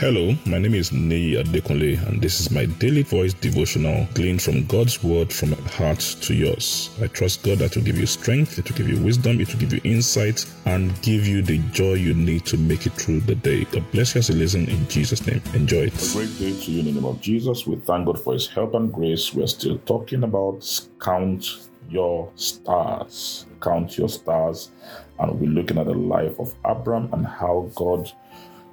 Hello, my name is Nei Adekunle, and this is my daily voice devotional gleaned from God's word from my heart to yours. I trust God that will give you strength, it will give you wisdom, it will give you insight, and give you the joy you need to make it through the day. God bless you as you listen in Jesus' name. Enjoy it. A great day to you in the name of Jesus. We thank God for His help and grace. We're still talking about count your stars. Count your stars. And we're looking at the life of Abram and how God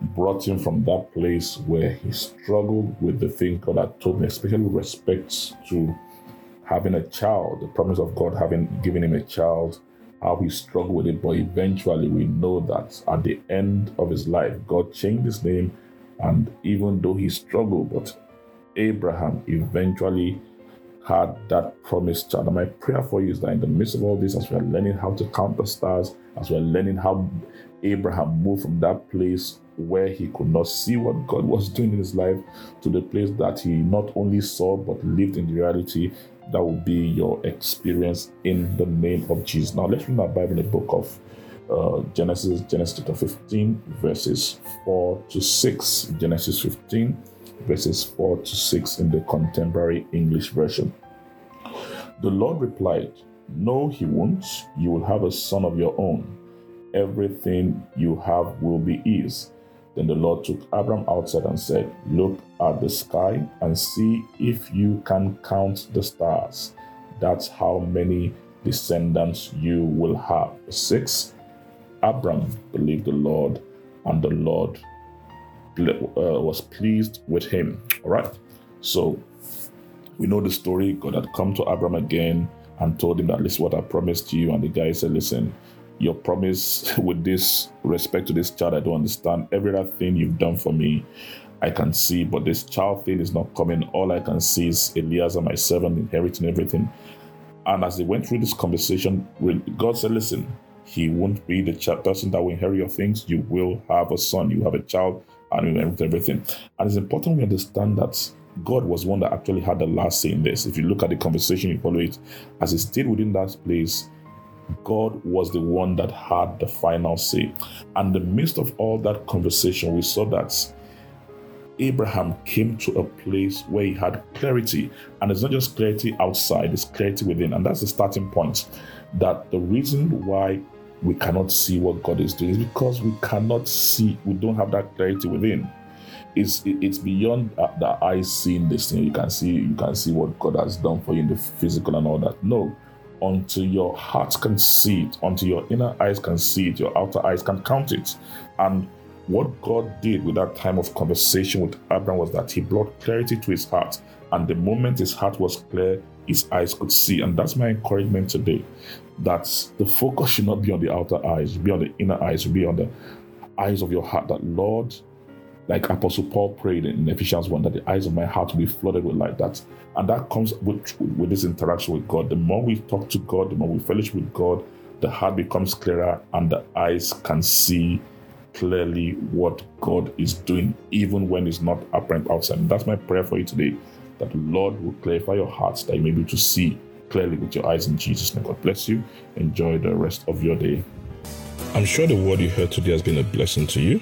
brought him from that place where he struggled with the thing God had told him, especially with respect to having a child, the promise of God having given him a child, how he struggled with it. But eventually, we know that at the end of his life, God changed his name. And even though he struggled, but Abraham eventually had that promised child. And my prayer for you is that in the midst of all this, as we are learning how to count the stars, as we are learning how Abraham moved from that place where he could not see what God was doing in his life to the place that he not only saw but lived in the reality. That will be your experience in the name of Jesus. Now let's read our Bible in the book of uh, Genesis, Genesis chapter 15, verses 4 to 6. Genesis 15, verses 4 to 6 in the contemporary English version. The Lord replied, No, he won't. You will have a son of your own. Everything you have will be his. Then the Lord took Abram outside and said, Look at the sky and see if you can count the stars. That's how many descendants you will have. Six, Abram believed the Lord, and the Lord uh, was pleased with him. All right. So we know the story. God had come to Abram again and told him that this is what I promised you. And the guy said, Listen, your promise with this respect to this child, I don't understand. Every other thing you've done for me, I can see, but this child thing is not coming. All I can see is Eliezer, my servant, inheriting everything. And as they went through this conversation, God said, Listen, he won't be the child, person that will inherit your things. You will have a son, you have a child, and you inherit everything. And it's important we understand that God was one that actually had the last say in this. If you look at the conversation, you follow it, as he stayed within that place, God was the one that had the final say. And the midst of all that conversation, we saw that Abraham came to a place where he had clarity. And it's not just clarity outside, it's clarity within. And that's the starting point. That the reason why we cannot see what God is doing is because we cannot see, we don't have that clarity within. It's, it's beyond uh, the eyes seeing this thing. You can see you can see what God has done for you in the physical and all that. No, until your heart can see it, until your inner eyes can see it, your outer eyes can count it. And what God did with that time of conversation with Abraham was that he brought clarity to his heart. And the moment his heart was clear, his eyes could see. And that's my encouragement today. That the focus should not be on the outer eyes, be on the inner eyes, be on the eyes of your heart. That Lord, like Apostle Paul prayed in Ephesians 1, that the eyes of my heart will be flooded with light. That and that comes with, with this interaction with God. The more we talk to God, the more we fellowship with God, the heart becomes clearer and the eyes can see clearly what God is doing, even when it's not apparent outside. And that's my prayer for you today that the Lord will clarify your hearts that you may be able to see clearly with your eyes in Jesus' name. God bless you. Enjoy the rest of your day. I'm sure the word you heard today has been a blessing to you.